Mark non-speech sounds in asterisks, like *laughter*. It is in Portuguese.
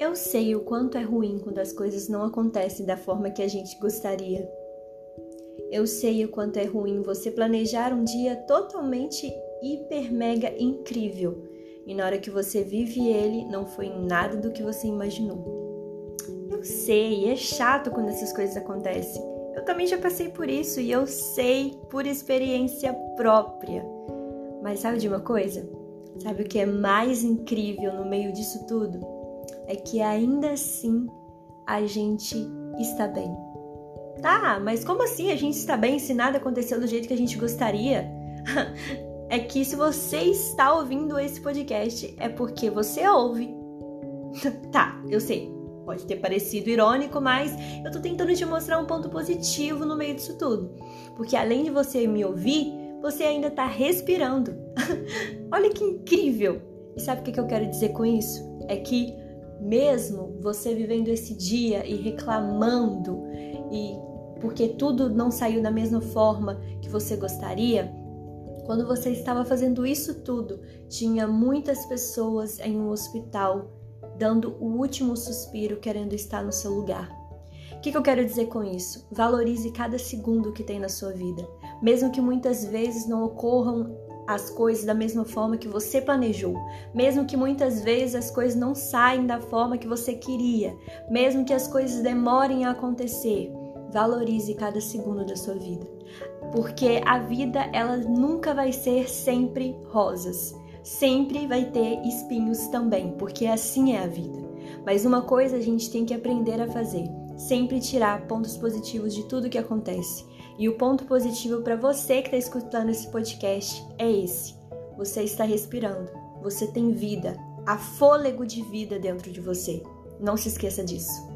Eu sei o quanto é ruim quando as coisas não acontecem da forma que a gente gostaria. Eu sei o quanto é ruim você planejar um dia totalmente hiper mega incrível e na hora que você vive ele não foi nada do que você imaginou. Eu sei, é chato quando essas coisas acontecem. Eu também já passei por isso e eu sei por experiência própria. Mas sabe de uma coisa? Sabe o que é mais incrível no meio disso tudo? É que ainda assim a gente está bem. Tá, mas como assim a gente está bem se nada aconteceu do jeito que a gente gostaria? *laughs* é que se você está ouvindo esse podcast é porque você ouve. *laughs* tá, eu sei. Pode ter parecido irônico, mas eu tô tentando te mostrar um ponto positivo no meio disso tudo. Porque além de você me ouvir, você ainda tá respirando. *laughs* Olha que incrível! E sabe o que eu quero dizer com isso? É que mesmo você vivendo esse dia e reclamando e porque tudo não saiu da mesma forma que você gostaria, quando você estava fazendo isso tudo, tinha muitas pessoas em um hospital dando o último suspiro querendo estar no seu lugar. O que, que eu quero dizer com isso? Valorize cada segundo que tem na sua vida, mesmo que muitas vezes não ocorram as coisas da mesma forma que você planejou, mesmo que muitas vezes as coisas não saem da forma que você queria, mesmo que as coisas demorem a acontecer, valorize cada segundo da sua vida, porque a vida ela nunca vai ser sempre rosas. sempre vai ter espinhos também, porque assim é a vida. Mas uma coisa a gente tem que aprender a fazer: sempre tirar pontos positivos de tudo que acontece. E o ponto positivo para você que está escutando esse podcast é esse: você está respirando, você tem vida, há fôlego de vida dentro de você. Não se esqueça disso.